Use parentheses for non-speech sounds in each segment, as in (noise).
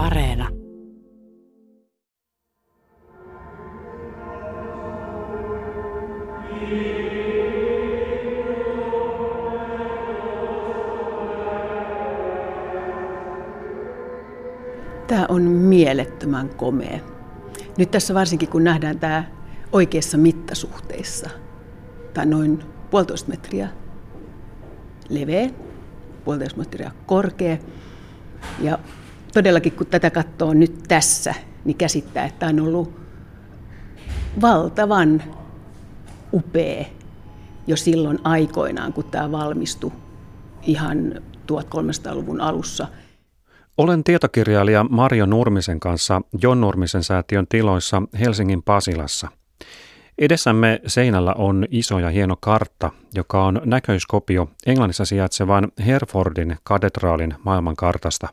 Areena. Tämä on mielettömän komea. Nyt tässä varsinkin kun nähdään tämä oikeassa mittasuhteissa, tai noin puolitoista metriä leveä, puolitoista metriä korkea. Ja todellakin kun tätä katsoo nyt tässä, niin käsittää, että on ollut valtavan upea jo silloin aikoinaan, kun tämä valmistui ihan 1300-luvun alussa. Olen tietokirjailija Marjo Nurmisen kanssa Jon Nurmisen säätiön tiloissa Helsingin Pasilassa – Edessämme seinällä on iso ja hieno kartta, joka on näköiskopio Englannissa sijaitsevan Herefordin katedraalin maailmankartasta.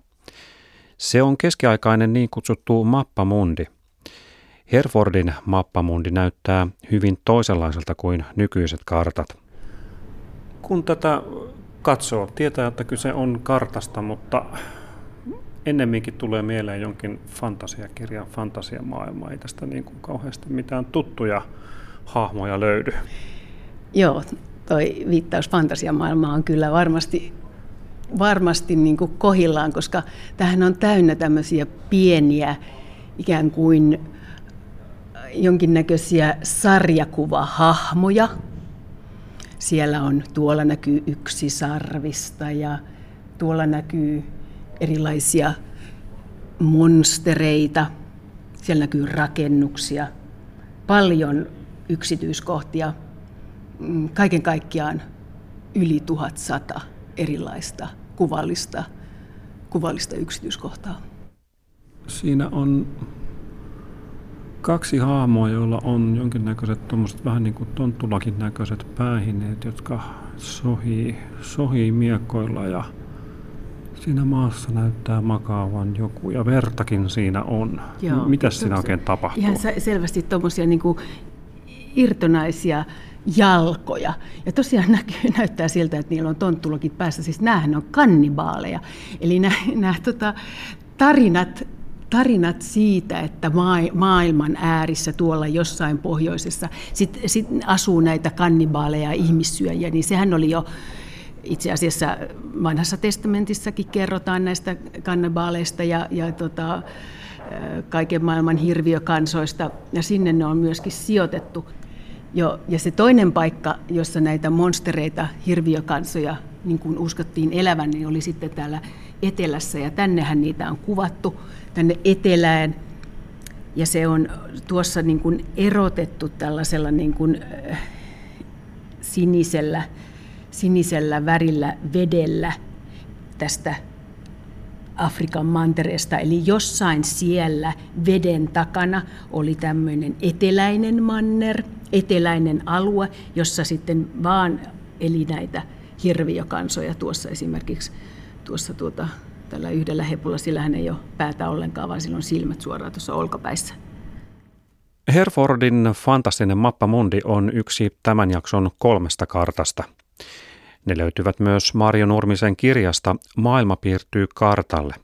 Se on keskiaikainen niin kutsuttu mappamundi. Herefordin mappamundi näyttää hyvin toisenlaiselta kuin nykyiset kartat. Kun tätä katsoo, tietää, että kyse on kartasta, mutta ennemminkin tulee mieleen jonkin fantasiakirjan fantasiamaailma. Ei tästä niin kuin kauheasti mitään tuttuja hahmoja löydy. Joo, toi viittaus fantasiamaailmaan on kyllä varmasti, varmasti niin kuin kohillaan, koska tähän on täynnä tämmöisiä pieniä ikään kuin jonkinnäköisiä sarjakuvahahmoja. Siellä on, tuolla näkyy yksi sarvista ja tuolla näkyy erilaisia monstereita. Siellä näkyy rakennuksia, paljon yksityiskohtia. Mm, kaiken kaikkiaan yli 1100 erilaista kuvallista, kuvallista yksityiskohtaa. Siinä on kaksi haamoa, joilla on jonkinnäköiset tuommoiset vähän niin kuin tonttulakin näköiset päähineet, jotka sohii, sohii miekkoilla ja siinä maassa näyttää makaavan joku ja vertakin siinä on. Joo, Mitä siinä oikein tapahtuu? Ihan selvästi tuommoisia niin irtonaisia jalkoja. Ja tosiaan näkyy, näyttää siltä, että niillä on tonttulokit päässä. Siis näähän on kannibaaleja. Eli nämä, tota, tarinat, tarinat siitä, että maailman äärissä tuolla jossain pohjoisessa sit, sit asuu näitä kannibaaleja ihmissyöjiä, niin sehän oli jo itse asiassa vanhassa testamentissakin kerrotaan näistä kannibaaleista ja, ja tota, kaiken maailman hirviökansoista, ja sinne ne on myöskin sijoitettu. Jo, ja se toinen paikka, jossa näitä monstereita, hirviökansoja niin kuin uskottiin elävän, niin oli sitten täällä etelässä. Ja tännehän niitä on kuvattu, tänne etelään. Ja se on tuossa niin kuin erotettu tällaisella niin kuin, äh, sinisellä, sinisellä värillä vedellä tästä Afrikan mantereesta, eli jossain siellä veden takana oli tämmöinen eteläinen manner, eteläinen alue, jossa sitten vaan eli näitä hirviökansoja tuossa esimerkiksi tuossa tuota, tällä yhdellä hepulla, sillä hän ei ole päätä ollenkaan, vaan sillä on silmät suoraan tuossa olkapäissä. Herfordin fantastinen mappamundi on yksi tämän jakson kolmesta kartasta – ne löytyvät myös Marjo Nurmisen kirjasta Maailma piirtyy kartalle.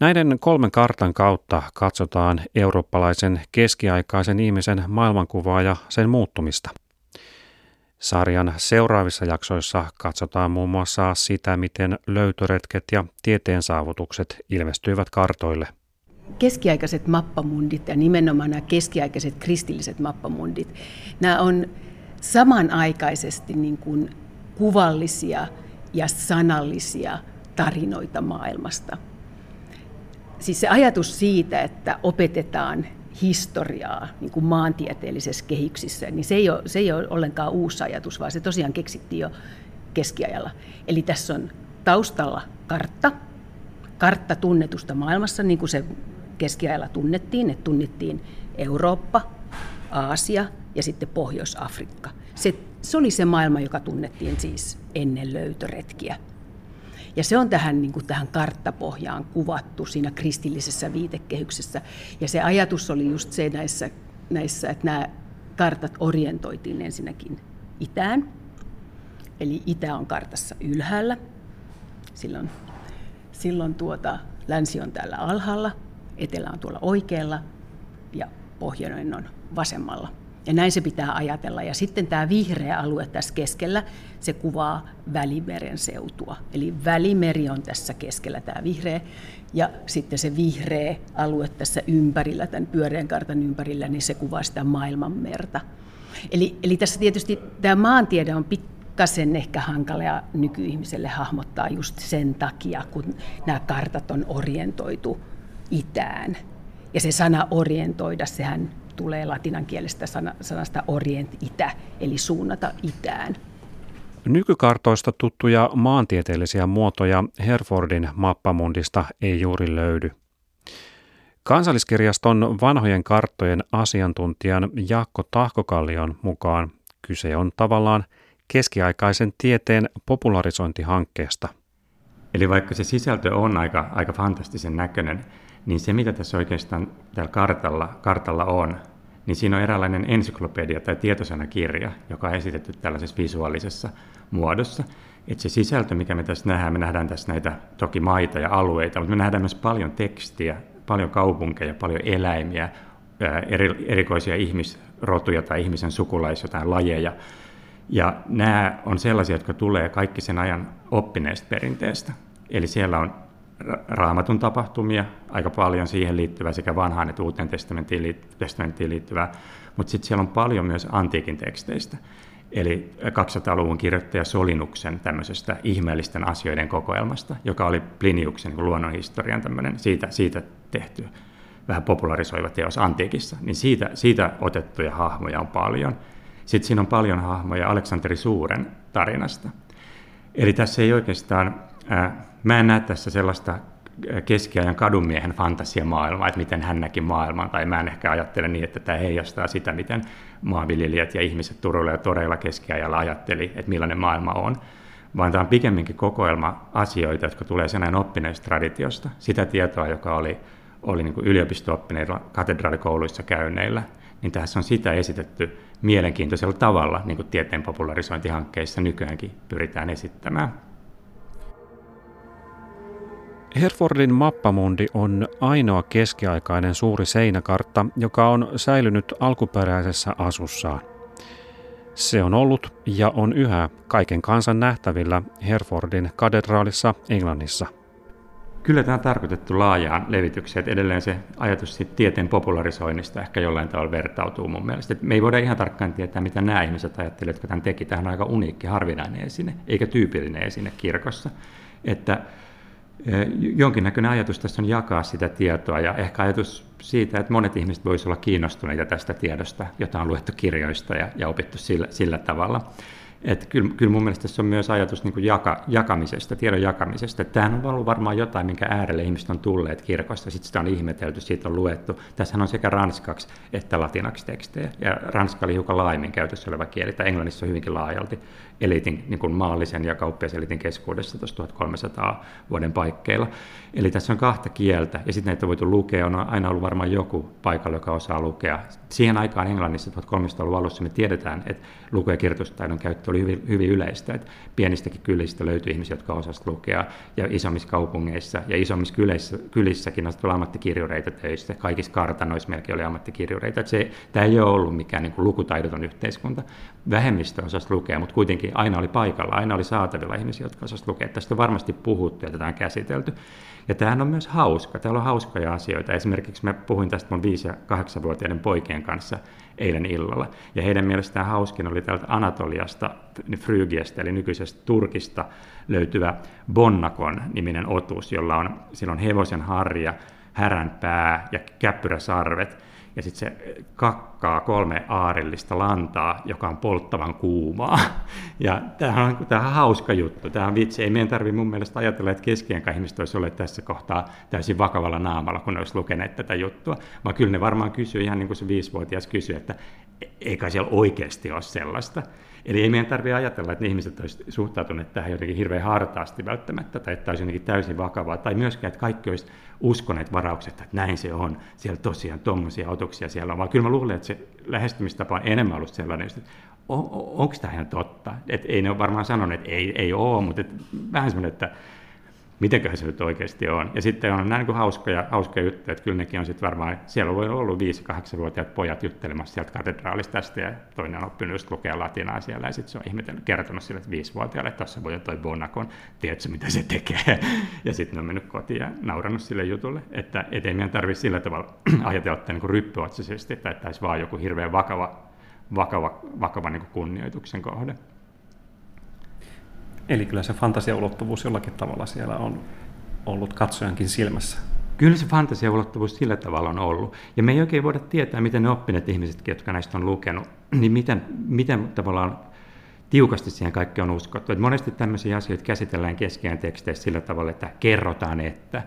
Näiden kolmen kartan kautta katsotaan eurooppalaisen keskiaikaisen ihmisen maailmankuvaa ja sen muuttumista. Sarjan seuraavissa jaksoissa katsotaan muun muassa sitä, miten löytöretket ja tieteen saavutukset ilmestyivät kartoille. Keskiaikaiset mappamundit ja nimenomaan nämä keskiaikaiset kristilliset mappamundit, nämä on samanaikaisesti niin kuin kuvallisia ja sanallisia tarinoita maailmasta. Siis se ajatus siitä, että opetetaan historiaa niin kuin maantieteellisessä kehyksissä, niin se ei, ole, se ei ole ollenkaan uusi ajatus, vaan se tosiaan keksittiin jo keskiajalla. Eli tässä on taustalla kartta, kartta tunnetusta maailmassa, niin kuin se keskiajalla tunnettiin, että tunnettiin Eurooppa, Aasia ja sitten Pohjois-Afrikka. Se se oli se maailma, joka tunnettiin siis ennen löytöretkiä. Ja se on tähän, niin kuin tähän karttapohjaan kuvattu siinä kristillisessä viitekehyksessä. Ja se ajatus oli just se näissä, näissä että nämä kartat orientoitiin ensinnäkin itään. Eli itä on kartassa ylhäällä. Silloin silloin tuota, länsi on täällä alhaalla, etelä on tuolla oikealla ja pohjoinen on vasemmalla. Ja näin se pitää ajatella. Ja sitten tämä vihreä alue tässä keskellä, se kuvaa Välimeren seutua. Eli Välimeri on tässä keskellä tämä vihreä. Ja sitten se vihreä alue tässä ympärillä, tämän pyöreän kartan ympärillä, niin se kuvaa sitä maailmanmerta. Eli, eli tässä tietysti tämä maantiede on pikkasen ehkä hankala nykyihmiselle hahmottaa just sen takia, kun nämä kartat on orientoitu itään. Ja se sana orientoida, sehän tulee latinan kielestä sanasta orient itä, eli suunnata itään. Nykykartoista tuttuja maantieteellisiä muotoja Herfordin mappamundista ei juuri löydy. Kansalliskirjaston vanhojen karttojen asiantuntijan Jaakko Tahkokallion mukaan kyse on tavallaan keskiaikaisen tieteen popularisointihankkeesta. Eli vaikka se sisältö on aika, aika fantastisen näköinen, niin se mitä tässä oikeastaan täällä kartalla, kartalla on, niin siinä on eräänlainen ensyklopedia tai tietosanakirja, joka on esitetty tällaisessa visuaalisessa muodossa. Että se sisältö, mikä me tässä nähdään, me nähdään tässä näitä toki maita ja alueita, mutta me nähdään myös paljon tekstiä, paljon kaupunkeja, paljon eläimiä, eri, erikoisia ihmisrotuja tai ihmisen sukulaisia tai lajeja. Ja nämä on sellaisia, jotka tulee kaikki sen ajan oppineesta perinteestä. Eli siellä on raamatun tapahtumia, aika paljon siihen liittyvää sekä vanhaan että uuteen testamenttiin liittyvää, mutta sitten siellä on paljon myös antiikin teksteistä. Eli 200-luvun kirjoittaja Solinuksen tämmöisestä ihmeellisten asioiden kokoelmasta, joka oli Pliniuksen niin luonnonhistorian tämmöinen, siitä, siitä tehty vähän popularisoiva teos antiikissa, niin siitä, siitä otettuja hahmoja on paljon. Sitten siinä on paljon hahmoja Aleksanteri Suuren tarinasta. Eli tässä ei oikeastaan Mä en näe tässä sellaista keskiajan kadunmiehen fantasiamaailmaa, että miten hän näki maailman, tai mä en ehkä ajattele niin, että tämä heijastaa sitä, miten maanviljelijät ja ihmiset Turulla ja Toreilla keskiajalla ajatteli, että millainen maailma on, vaan tämä on pikemminkin kokoelma asioita, jotka tulee sen oppineesta traditiosta, sitä tietoa, joka oli, oli niin yliopisto-oppineilla katedraalikouluissa käynneillä, niin tässä on sitä esitetty mielenkiintoisella tavalla, niin kuin tieteen popularisointihankkeissa nykyäänkin pyritään esittämään. Herfordin mappamundi on ainoa keskiaikainen suuri seinäkartta, joka on säilynyt alkuperäisessä asussaan. Se on ollut ja on yhä kaiken kansan nähtävillä Herfordin katedraalissa Englannissa. Kyllä tämä on tarkoitettu laajaan levitykseen, että edelleen se ajatus siitä tieteen popularisoinnista ehkä jollain tavalla vertautuu mun mielestä. Että me ei voida ihan tarkkaan tietää, mitä nämä ihmiset ajattelivat, jotka tämän teki. Tähän on aika uniikki, harvinainen esine, eikä tyypillinen esine kirkossa. Että jonkinnäköinen ajatus tässä on jakaa sitä tietoa ja ehkä ajatus siitä, että monet ihmiset voisivat olla kiinnostuneita tästä tiedosta, jota on luettu kirjoista ja, ja opittu sillä, sillä tavalla. Että kyllä, kyllä mun mielestä tässä on myös ajatus niin kuin jaka, jakamisesta, tiedon jakamisesta. Tämähän on ollut varmaan jotain, minkä äärelle ihmiset on tulleet kirkosta, sitten sitä on ihmetelty, siitä on luettu. Tässä on sekä ranskaksi että latinaksi tekstejä, ja ranska oli hiukan laajemmin käytössä oleva kieli, tai englannissa hyvinkin laajalti elitin, niin kuin maallisen ja kauppiaselitin keskuudessa tuossa 1300 vuoden paikkeilla. Eli tässä on kahta kieltä, ja sitten näitä on voitu lukea, on aina ollut varmaan joku paikalla, joka osaa lukea. Siihen aikaan Englannissa 1300-luvun alussa me tiedetään, että luku- ja kirjoitustaidon käyttö oli hyvin, hyvin yleistä, että pienistäkin kylistä löytyi ihmisiä, jotka osasivat lukea, ja isommissa kaupungeissa ja isommissa kylissä, kylissäkin on ammattikirjureita töissä, kaikissa kartanoissa melkein oli ammattikirjureita. Että se, tämä ei ole ollut mikään niin kuin lukutaidoton yhteiskunta. Vähemmistö osasi lukea, mutta kuitenkin aina oli paikalla, aina oli saatavilla ihmisiä, jotka osasivat lukea. Tästä on varmasti puhuttu ja tätä on käsitelty. Ja tämähän on myös hauska. Täällä on hauskoja asioita. Esimerkiksi mä puhuin tästä mun 5- ja 8-vuotiaiden poikien kanssa eilen illalla. Ja heidän mielestään hauskin oli täältä Anatoliasta, Frygiasta, eli nykyisestä Turkista löytyvä Bonnakon niminen otus, jolla on, on hevosen harja, härän pää ja käppyräsarvet ja sitten se kakkaa kolme aarillista lantaa, joka on polttavan kuumaa. (laughs) Ja tämä on, tämä on hauska juttu, tämä on vitsi. Ei meidän tarvitse mun mielestä ajatella, että keskienkä ihmiset olisi olleet tässä kohtaa täysin vakavalla naamalla, kun ne olisi lukeneet tätä juttua. Vaan kyllä ne varmaan kysyy ihan niin kuin se viisivuotias kysyy, että eikä siellä oikeasti ole sellaista. Eli ei meidän tarvitse ajatella, että ne ihmiset olisivat suhtautuneet tähän jotenkin hirveän hartaasti välttämättä, tai että olisi jotenkin täysin vakavaa, tai myöskään, että kaikki olisi uskoneet varaukset, että näin se on, siellä tosiaan tuommoisia otuksia siellä on, vaan kyllä mä luulen, että se lähestymistapa on enemmän ollut sellainen, että on, onko tämä ihan totta? Et ei ne ole varmaan sanoneet, että ei, ei ole, mutta et vähän semmoinen, että mitenköhän se nyt oikeasti on. Ja sitten on näin niin hauskoja, hauskoja juttuja, että kyllä nekin on sitten varmaan, siellä voi olla ollut 5-8-vuotiaat pojat juttelemassa sieltä katedraalista tästä, ja toinen on oppinut just lukea latinaa siellä, ja sitten se on ihmetellyt, kertonut sille, että viisivuotiaalle, että tuossa voi toi Bonakon, tiedätkö mitä se tekee, (laughs) ja sitten on mennyt kotiin ja naurannut sille jutulle, että et ei meidän tarvitse sillä tavalla (clears throat) ajatella niin ryppyotsisesti, että olisi vaan joku hirveän vakava, vakava, vakava niin kunnioituksen kohde. Eli kyllä se fantasiaulottuvuus jollakin tavalla siellä on ollut katsojankin silmässä. Kyllä se fantasiaulottuvuus sillä tavalla on ollut. Ja me ei oikein voida tietää, miten ne oppineet ihmisetkin, jotka näistä on lukenut, (clears throat) niin miten, miten tavallaan tiukasti siihen kaikki on uskottu. Et monesti tämmöisiä asioita käsitellään keskiään teksteissä sillä tavalla, että kerrotaan, että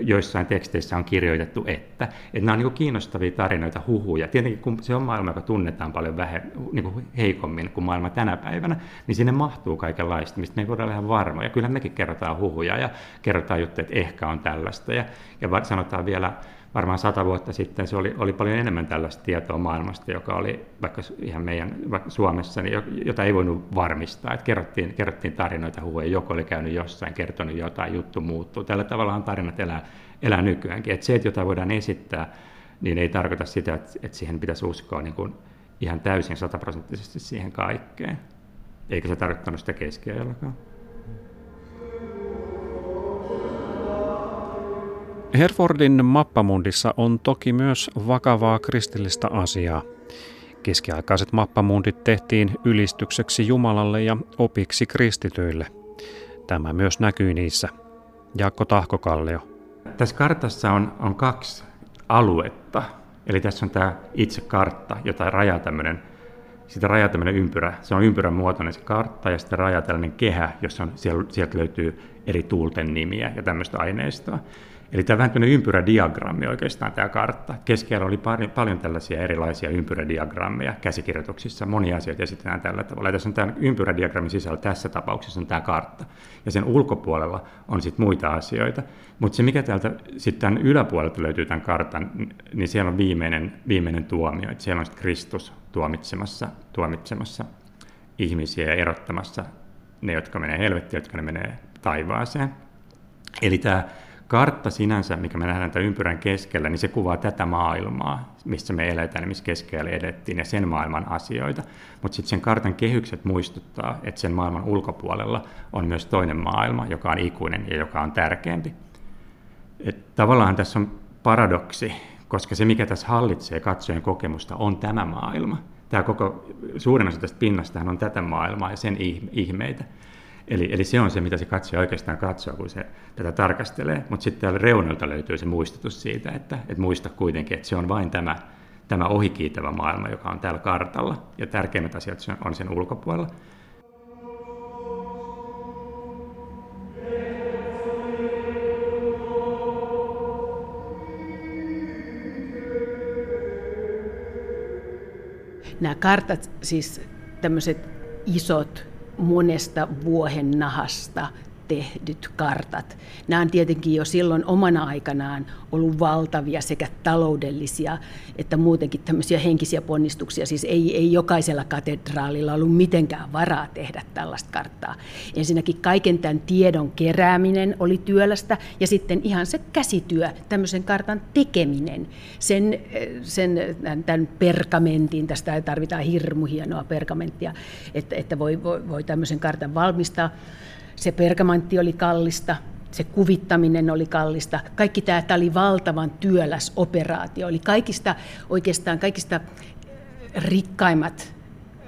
joissain teksteissä on kirjoitettu, että. että nämä on niin kiinnostavia tarinoita, huhuja. Tietenkin kun se on maailma, joka tunnetaan paljon vähe, niin kuin heikommin kuin maailma tänä päivänä, niin sinne mahtuu kaikenlaista, mistä me ei voida olla ihan varmoja. Kyllä mekin kerrotaan huhuja ja kerrotaan juttuja, että ehkä on tällaista. Ja, ja sanotaan vielä varmaan sata vuotta sitten se oli, oli paljon enemmän tällaista tietoa maailmasta, joka oli vaikka ihan meidän vaikka Suomessa, niin jota ei voinut varmistaa. Että kerrottiin, kerrottiin tarinoita, huuja, joku oli käynyt jossain, kertonut jotain, juttu muuttuu. Tällä tavalla on tarinat elää, elää nykyäänkin. Että se, että jotain voidaan esittää, niin ei tarkoita sitä, että, että siihen pitäisi uskoa niin kuin ihan täysin sataprosenttisesti siihen kaikkeen. Eikä se tarkoittanut sitä keskiajallakaan. Herfordin mappamundissa on toki myös vakavaa kristillistä asiaa. Keskiaikaiset mappamundit tehtiin ylistykseksi Jumalalle ja opiksi kristityille. Tämä myös näkyy niissä. Jaakko Tahkokallio. Tässä kartassa on, on kaksi aluetta. Eli tässä on tämä itse kartta, jota rajaa tämmöinen, sitä rajaa tämmöinen ympyrä. Se on ympyrän muotoinen se kartta ja sitten rajaa tällainen kehä, jossa on, sieltä löytyy eri tuulten nimiä ja tämmöistä aineistoa. Eli tämä vähän tämmöinen ympyrädiagrammi oikeastaan tämä kartta. Keskellä oli paljon, paljon tällaisia erilaisia ympyrädiagrammeja käsikirjoituksissa. Monia asioita esitetään tällä tavalla. Ja tässä on tämän ympyrädiagrammin sisällä tässä tapauksessa on tämä kartta. Ja sen ulkopuolella on sitten muita asioita. Mutta se, mikä täältä sitten yläpuolelta löytyy tämän kartan, niin siellä on viimeinen, viimeinen tuomio. Että siellä on sitten Kristus tuomitsemassa, tuomitsemassa ihmisiä ja erottamassa ne, jotka menee helvettiin, jotka ne menee taivaaseen. Eli tämä kartta sinänsä, mikä me nähdään tämän ympyrän keskellä, niin se kuvaa tätä maailmaa, missä me eletään, missä keskellä edettiin, ja sen maailman asioita. Mutta sitten sen kartan kehykset muistuttaa, että sen maailman ulkopuolella on myös toinen maailma, joka on ikuinen ja joka on tärkeämpi. Et tavallaan tässä on paradoksi, koska se, mikä tässä hallitsee katsojen kokemusta, on tämä maailma. Tämä koko suurin osa tästä pinnasta on tätä maailmaa ja sen ihmeitä. Eli, eli se on se, mitä se katsoja oikeastaan katsoo, kun se tätä tarkastelee. Mutta sitten täällä reunalta löytyy se muistutus siitä, että, että muista kuitenkin, että se on vain tämä, tämä ohikiitävä maailma, joka on täällä kartalla. Ja tärkeimmät asiat on sen ulkopuolella. Nämä kartat, siis tämmöiset isot monesta vuohennahasta tehdyt kartat. Nämä on tietenkin jo silloin omana aikanaan ollut valtavia sekä taloudellisia että muutenkin tämmöisiä henkisiä ponnistuksia. Siis ei, ei jokaisella katedraalilla ollut mitenkään varaa tehdä tällaista karttaa. Ensinnäkin kaiken tämän tiedon kerääminen oli työlästä ja sitten ihan se käsityö, tämmöisen kartan tekeminen, sen, sen tämän pergamentin, tästä tarvitaan hirmu hienoa pergamenttia, että, että voi, voi, voi tämmöisen kartan valmistaa. Se pergamantti oli kallista, se kuvittaminen oli kallista. Kaikki tämä, tämä oli valtavan työläs operaatio. Oli kaikista, oikeastaan kaikista rikkaimmat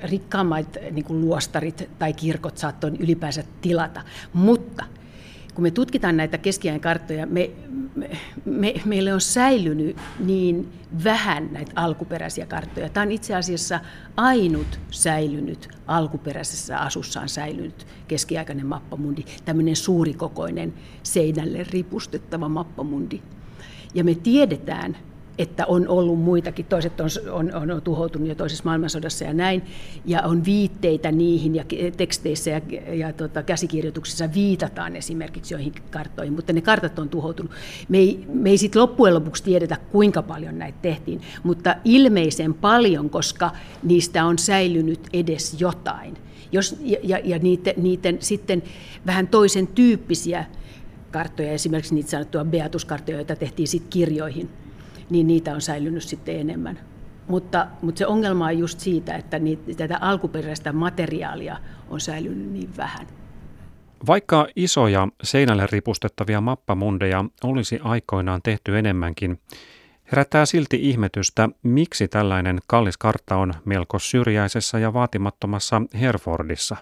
rikkaammat niin kuin luostarit tai kirkot saattoi ylipäänsä tilata. Mutta kun me tutkitaan näitä keskiajan karttoja, me, me, me, meille on säilynyt niin vähän näitä alkuperäisiä karttoja. Tämä on itse asiassa ainut säilynyt, alkuperäisessä asussaan säilynyt keskiaikainen mappamundi, tämmöinen suurikokoinen seinälle ripustettava mappamundi. Ja me tiedetään, että on ollut muitakin, toiset on, on, on tuhoutunut jo toisessa maailmansodassa ja näin, ja on viitteitä niihin, ja teksteissä ja, ja tota, käsikirjoituksissa viitataan esimerkiksi joihin karttoihin, mutta ne kartat on tuhoutunut. Me ei, me ei sitten loppujen lopuksi tiedetä, kuinka paljon näitä tehtiin, mutta ilmeisen paljon, koska niistä on säilynyt edes jotain. Jos, ja ja niiden, niiden sitten vähän toisen tyyppisiä karttoja, esimerkiksi niitä sanottua beatuskarttoja, joita tehtiin sitten kirjoihin, niin niitä on säilynyt sitten enemmän. Mutta, mutta se ongelma on just siitä, että niitä, tätä alkuperäistä materiaalia on säilynyt niin vähän. Vaikka isoja seinälle ripustettavia mappamundeja olisi aikoinaan tehty enemmänkin, herättää silti ihmetystä, miksi tällainen kallis kartta on melko syrjäisessä ja vaatimattomassa Herfordissa.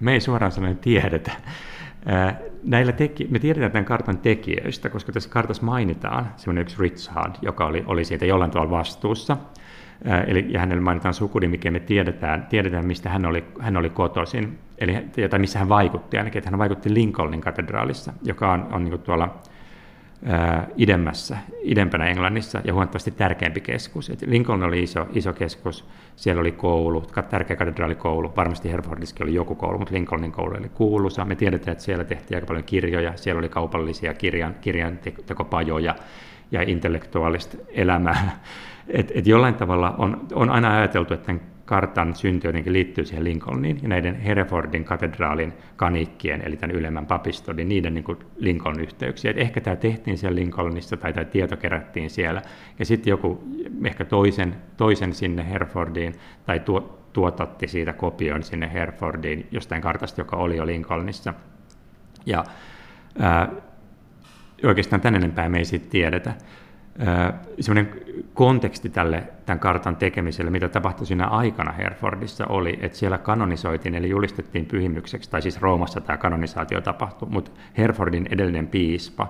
Me ei suoraan sanoen tiedetä. Näillä teki, me tiedetään tämän kartan tekijöistä, koska tässä kartassa mainitaan semmoinen yksi Richard, joka oli, oli siitä jollain tavalla vastuussa. Eli, ja hänelle mainitaan sukunimi, mikä me tiedetään, tiedetään mistä hän oli, hän oli kotoisin, eli, tai missä hän vaikutti ainakin, että hän vaikutti Lincolnin katedraalissa, joka on, on niin tuolla idemmässä, idempänä Englannissa ja huomattavasti tärkeämpi keskus. Et Lincoln oli iso, iso keskus, siellä oli koulu, tärkeä katedraalikoulu, varmasti Herefordissakin oli joku koulu, mutta Lincolnin koulu oli kuuluisa. Me tiedetään, että siellä tehtiin aika paljon kirjoja, siellä oli kaupallisia kirjan, kirjantekopajoja ja intellektuaalista elämää. (laughs) Et, et jollain tavalla on, on aina ajateltu, että tämän kartan synty jotenkin liittyy siihen Lincolniin ja näiden Herefordin katedraalin kanikkien, eli tämän ylemmän papiston, niin niiden niin Lincoln yhteyksiä. Et ehkä tämä tehtiin siellä Lincolnissa tai tämä tieto kerättiin siellä ja sitten joku ehkä toisen, toisen sinne Herefordiin tai tuo, tuotatti siitä kopion sinne Herefordiin jostain kartasta, joka oli jo Lincolnissa. Ja ää, oikeastaan tänne enempää me ei siitä tiedetä semmoinen konteksti tälle tämän kartan tekemiselle, mitä tapahtui siinä aikana Herfordissa, oli, että siellä kanonisoitiin, eli julistettiin pyhimykseksi, tai siis Roomassa tämä kanonisaatio tapahtui, mutta Herfordin edellinen piispa,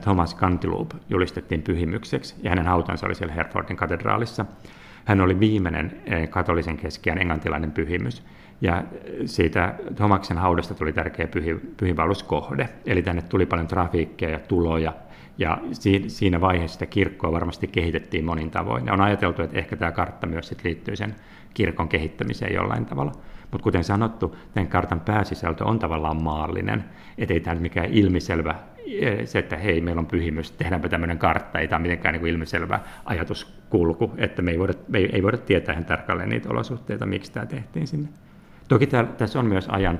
Thomas Cantilupe, julistettiin pyhimykseksi, ja hänen hautansa oli siellä Herfordin katedraalissa. Hän oli viimeinen katolisen keskiään englantilainen pyhimys, ja siitä Thomaksen haudasta tuli tärkeä pyhi, eli tänne tuli paljon trafiikkia ja tuloja ja siinä vaiheessa sitä kirkkoa varmasti kehitettiin monin tavoin. Ja on ajateltu, että ehkä tämä kartta myös sit liittyy sen kirkon kehittämiseen jollain tavalla. Mutta kuten sanottu, tämän kartan pääsisältö on tavallaan maallinen, ettei tämä mikään ilmiselvä, e, se, että hei, meillä on pyhimys, tehdäänpä tämmöinen kartta, ei tämä ole mitenkään niin kuin ilmiselvä ajatuskulku, että me ei voida, me ei, ei voida tietää ihan tarkalleen niitä olosuhteita, miksi tämä tehtiin sinne. Toki tässä on myös ajan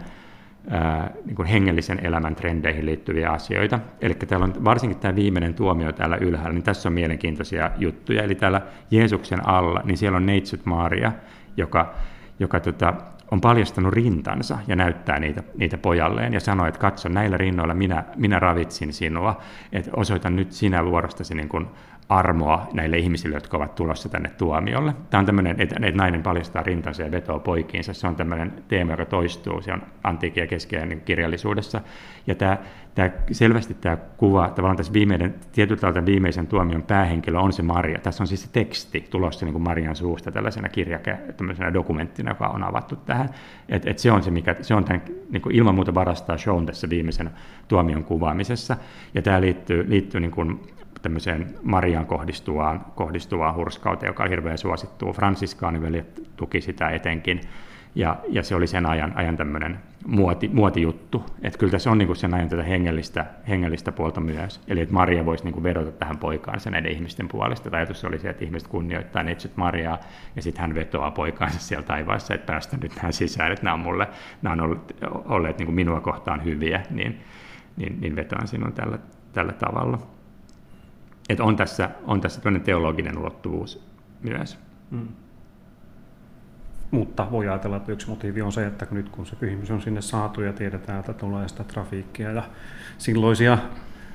niin kuin hengellisen elämän trendeihin liittyviä asioita. Eli täällä on varsinkin tämä viimeinen tuomio täällä ylhäällä, niin tässä on mielenkiintoisia juttuja. Eli täällä Jeesuksen alla, niin siellä on neitsyt Maria, joka, joka tota, on paljastanut rintansa ja näyttää niitä, niitä pojalleen ja sanoo, että katso, näillä rinnoilla minä, minä ravitsin sinua, että osoitan nyt sinä luorostasi niin kuin armoa näille ihmisille, jotka ovat tulossa tänne tuomiolle. Tämä on tämmöinen, että nainen paljastaa rintansa ja vetoo poikiinsa. Se on tämmöinen teema, joka toistuu. Se on antiikin ja keskeinen kirjallisuudessa. Ja tämä, tämä, selvästi tämä kuva, tavallaan tässä viimeinen, tietyllä tavalla viimeisen tuomion päähenkilö on se Maria. Tässä on siis se teksti tulossa niin kuin Marian suusta tällaisena tämmöisenä dokumenttina, joka on avattu tähän. Et, et se on se, mikä se on tämän, niin kuin ilman muuta varastaa shown tässä viimeisen tuomion kuvaamisessa. Ja tämä liittyy, liittyy niin kuin tämmöiseen Marian kohdistuvaan, kohdistuvaan hurskauteen, joka on hirveän suosittua. Fransiskaaniveljet tuki sitä etenkin, ja, ja se oli sen ajan, ajan tämmöinen muoti, muotijuttu. Että kyllä tässä on niin sen ajan tätä hengellistä, hengellistä puolta myös. Eli että Maria voisi niin vedota tähän poikaansa näiden ihmisten puolesta. Tai ajatus oli se, että ihmiset kunnioittaa neitsyt Mariaa, ja sitten hän vetoaa poikaansa siellä taivaassa, että päästä nyt tähän sisään, että nämä on, mulle, nämä on olleet, olleet niin minua kohtaan hyviä, niin, niin, niin vetoan sinun tällä, tällä tavalla että on tässä, on tässä teologinen ulottuvuus myös. Mm. Mutta voi ajatella, että yksi motiivi on se, että nyt kun se pyhimys on sinne saatu ja tiedetään, että tulee sitä trafiikkia ja silloisia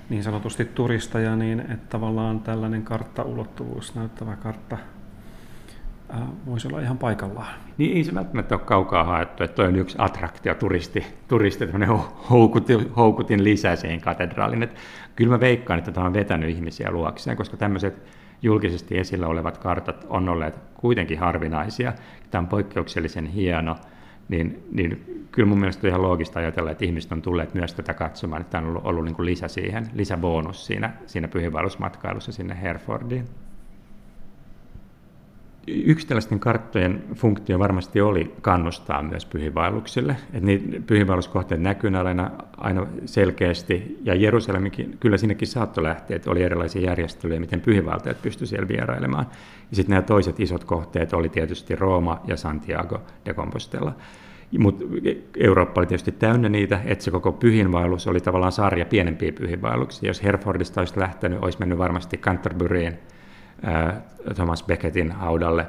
niin sanotusti turisteja, niin että tavallaan tällainen karttaulottuvuus, näyttävä kartta voisi olla ihan paikallaan. Niin ei se välttämättä ole kaukaa haettu, että toi on yksi attraktio, turisti, turisti houkutin, houkutin lisää siihen katedraaliin. Että kyllä mä veikkaan, että tämä on vetänyt ihmisiä luokseen, koska tämmöiset julkisesti esillä olevat kartat on olleet kuitenkin harvinaisia. Tämä on poikkeuksellisen hieno, niin, niin kyllä mun mielestä on ihan loogista ajatella, että ihmiset on tulleet myös tätä katsomaan, että tämä on ollut, ollut niin kuin lisä siihen, lisäbonus siinä, siinä pyhiinvaellusmatkailussa sinne Herfordiin yksi karttojen funktio varmasti oli kannustaa myös pyhiinvaelluksille. Että niitä pyhiinvaelluskohteet näkyy aina, aina selkeästi, ja Jerusalemikin, kyllä sinnekin saattoi lähteä, että oli erilaisia järjestelyjä, miten pyhiinvaeltajat pystyivät siellä vierailemaan. Ja sitten nämä toiset isot kohteet oli tietysti Rooma ja Santiago de Compostela. Mutta Eurooppa oli tietysti täynnä niitä, että se koko pyhinvaellus oli tavallaan sarja pienempiä pyhinvaelluksia. Jos Herefordista olisi lähtenyt, olisi mennyt varmasti Canterburyin Thomas Beckettin haudalle,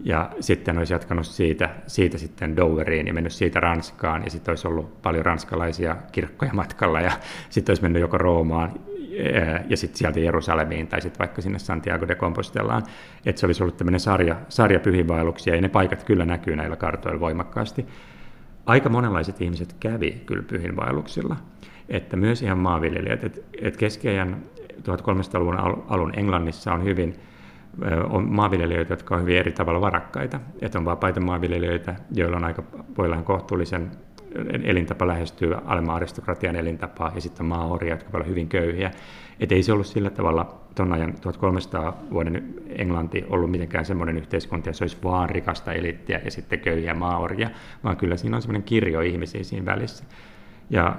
ja sitten olisi jatkanut siitä, siitä sitten Doveriin ja mennyt siitä Ranskaan, ja sitten olisi ollut paljon ranskalaisia kirkkoja matkalla, ja sitten olisi mennyt joko Roomaan ja sitten sieltä Jerusalemiin tai sitten vaikka sinne Santiago de Compostelaan, että se olisi ollut tämmöinen sarja, sarja pyhinvaelluksia, ja ne paikat kyllä näkyy näillä kartoilla voimakkaasti. Aika monenlaiset ihmiset kävi kyllä pyhinvaelluksilla, että myös ihan maanviljelijät, että et keskiajan 1300-luvun alun Englannissa on hyvin on maanviljelijöitä, jotka on hyvin eri tavalla varakkaita. Että on vapaita maanviljelijöitä, joilla on aika voi kohtuullisen elintapa lähestyy alemman aristokratian elintapaa, ja sitten maaoria, jotka olla hyvin köyhiä. Et ei se ollut sillä tavalla tuon ajan 1300 vuoden Englanti ollut mitenkään semmoinen yhteiskunta, jossa olisi vaan rikasta elittiä ja sitten köyhiä maaoria, vaan kyllä siinä on semmoinen kirjo ihmisiä siinä välissä. Ja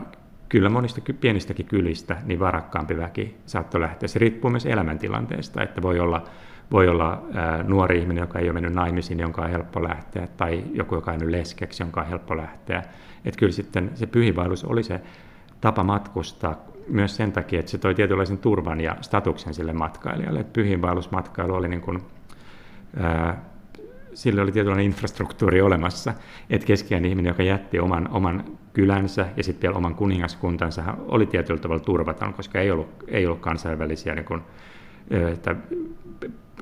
kyllä monista pienistäkin kylistä niin varakkaampi väki saattoi lähteä. Se riippuu myös elämäntilanteesta, että voi olla voi olla nuori ihminen, joka ei ole mennyt naimisiin, jonka on helppo lähteä, tai joku, joka on mennyt leskeksi, jonka on helppo lähteä. Että kyllä sitten se pyhivaellus oli se tapa matkustaa myös sen takia, että se toi tietynlaisen turvan ja statuksen sille matkailijalle. Että pyhiinvaellusmatkailu oli niin kuin, ää, sillä oli tietynlainen infrastruktuuri olemassa, että keskiään ihminen, joka jätti oman, oman kylänsä ja sitten vielä oman kuningaskuntansa, oli tietyllä tavalla turvaton, koska ei ollut, ei ollut kansainvälisiä niin kuin, että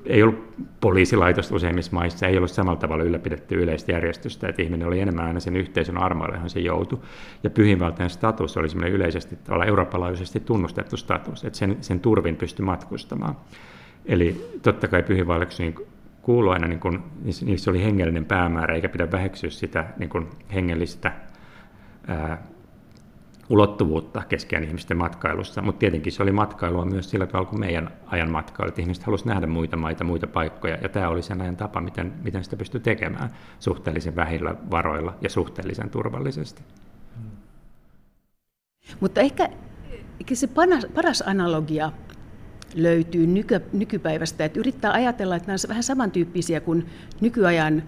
ei ollut poliisilaitosta useimmissa maissa, ei ollut samalla tavalla ylläpidetty yleistä järjestystä, että ihminen oli enemmän aina sen yhteisön armoilla, johon se joutui. Ja pyhinvaltainen status oli semmoinen yleisesti, tavallaan eurooppalaisesti tunnustettu status, että sen, sen turvin pystyi matkustamaan. Eli totta kai pyhinvaelluksiin kuului aina, niin kuin, niissä oli hengellinen päämäärä, eikä pidä väheksyä sitä niin kuin hengellistä ää, ulottuvuutta keskeään ihmisten matkailussa, mutta tietenkin se oli matkailua myös sillä tavalla kuin meidän ajan matkailu, että ihmiset halusivat nähdä muita maita, muita paikkoja, ja tämä oli sen ajan tapa, miten, miten sitä pystyi tekemään suhteellisen vähillä varoilla ja suhteellisen turvallisesti. Mutta ehkä, ehkä se paras, paras analogia löytyy nyky, nykypäivästä, että yrittää ajatella, että nämä ovat vähän samantyyppisiä kuin nykyajan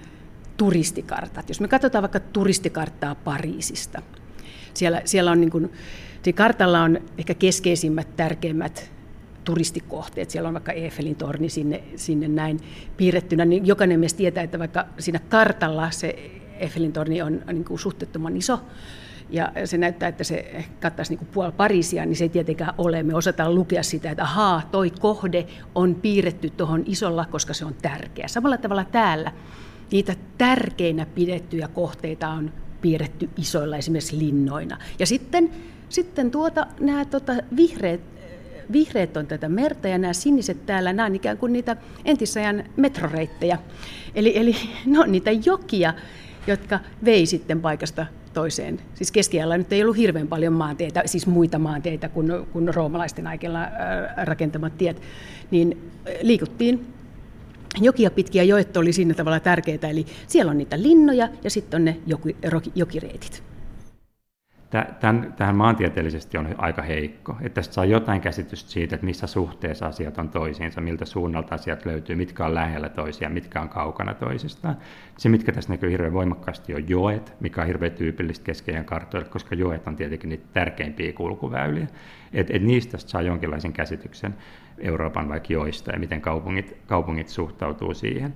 turistikartat. Jos me katsotaan vaikka turistikarttaa Pariisista, siellä, siellä on niin kuin, kartalla on ehkä keskeisimmät, tärkeimmät turistikohteet. Siellä on vaikka Eiffelin torni sinne, sinne näin piirrettynä. Niin jokainen meistä tietää, että vaikka siinä kartalla se Eiffelin torni on niin kuin suhteettoman iso, ja se näyttää, että se kattaisi niin kuin puoli Pariisia, niin se ei tietenkään ole. Me osataan lukea sitä, että ahaa, toi kohde on piirretty tuohon isolla, koska se on tärkeä. Samalla tavalla täällä niitä tärkeinä pidettyjä kohteita on piirretty isoilla esimerkiksi linnoina. Ja sitten, sitten tuota, nämä tota, vihreät, vihreät on tätä merta ja nämä siniset täällä, nämä on ikään kuin niitä entisajan metroreittejä. Eli, eli ne on niitä jokia, jotka vei sitten paikasta toiseen. Siis keskiajalla nyt ei ollut hirveän paljon maanteita, siis muita maanteita kuin, kuin roomalaisten aikella rakentamat tiet, niin liikuttiin jokia pitkiä joet oli siinä tavalla tärkeitä, eli siellä on niitä linnoja ja sitten on ne jokireitit. Tämän, tähän maantieteellisesti on aika heikko. Että tästä saa jotain käsitystä siitä, että missä suhteessa asiat on toisiinsa, miltä suunnalta asiat löytyy, mitkä on lähellä toisiaan, mitkä on kaukana toisistaan. Se, mitkä tässä näkyy hirveän voimakkaasti, on joet, mikä on hirveän tyypillistä keskeinen kartoille, koska joet on tietenkin niitä tärkeimpiä kulkuväyliä. Et, et niistä saa jonkinlaisen käsityksen Euroopan vaikka joista ja miten kaupungit, kaupungit suhtautuu siihen.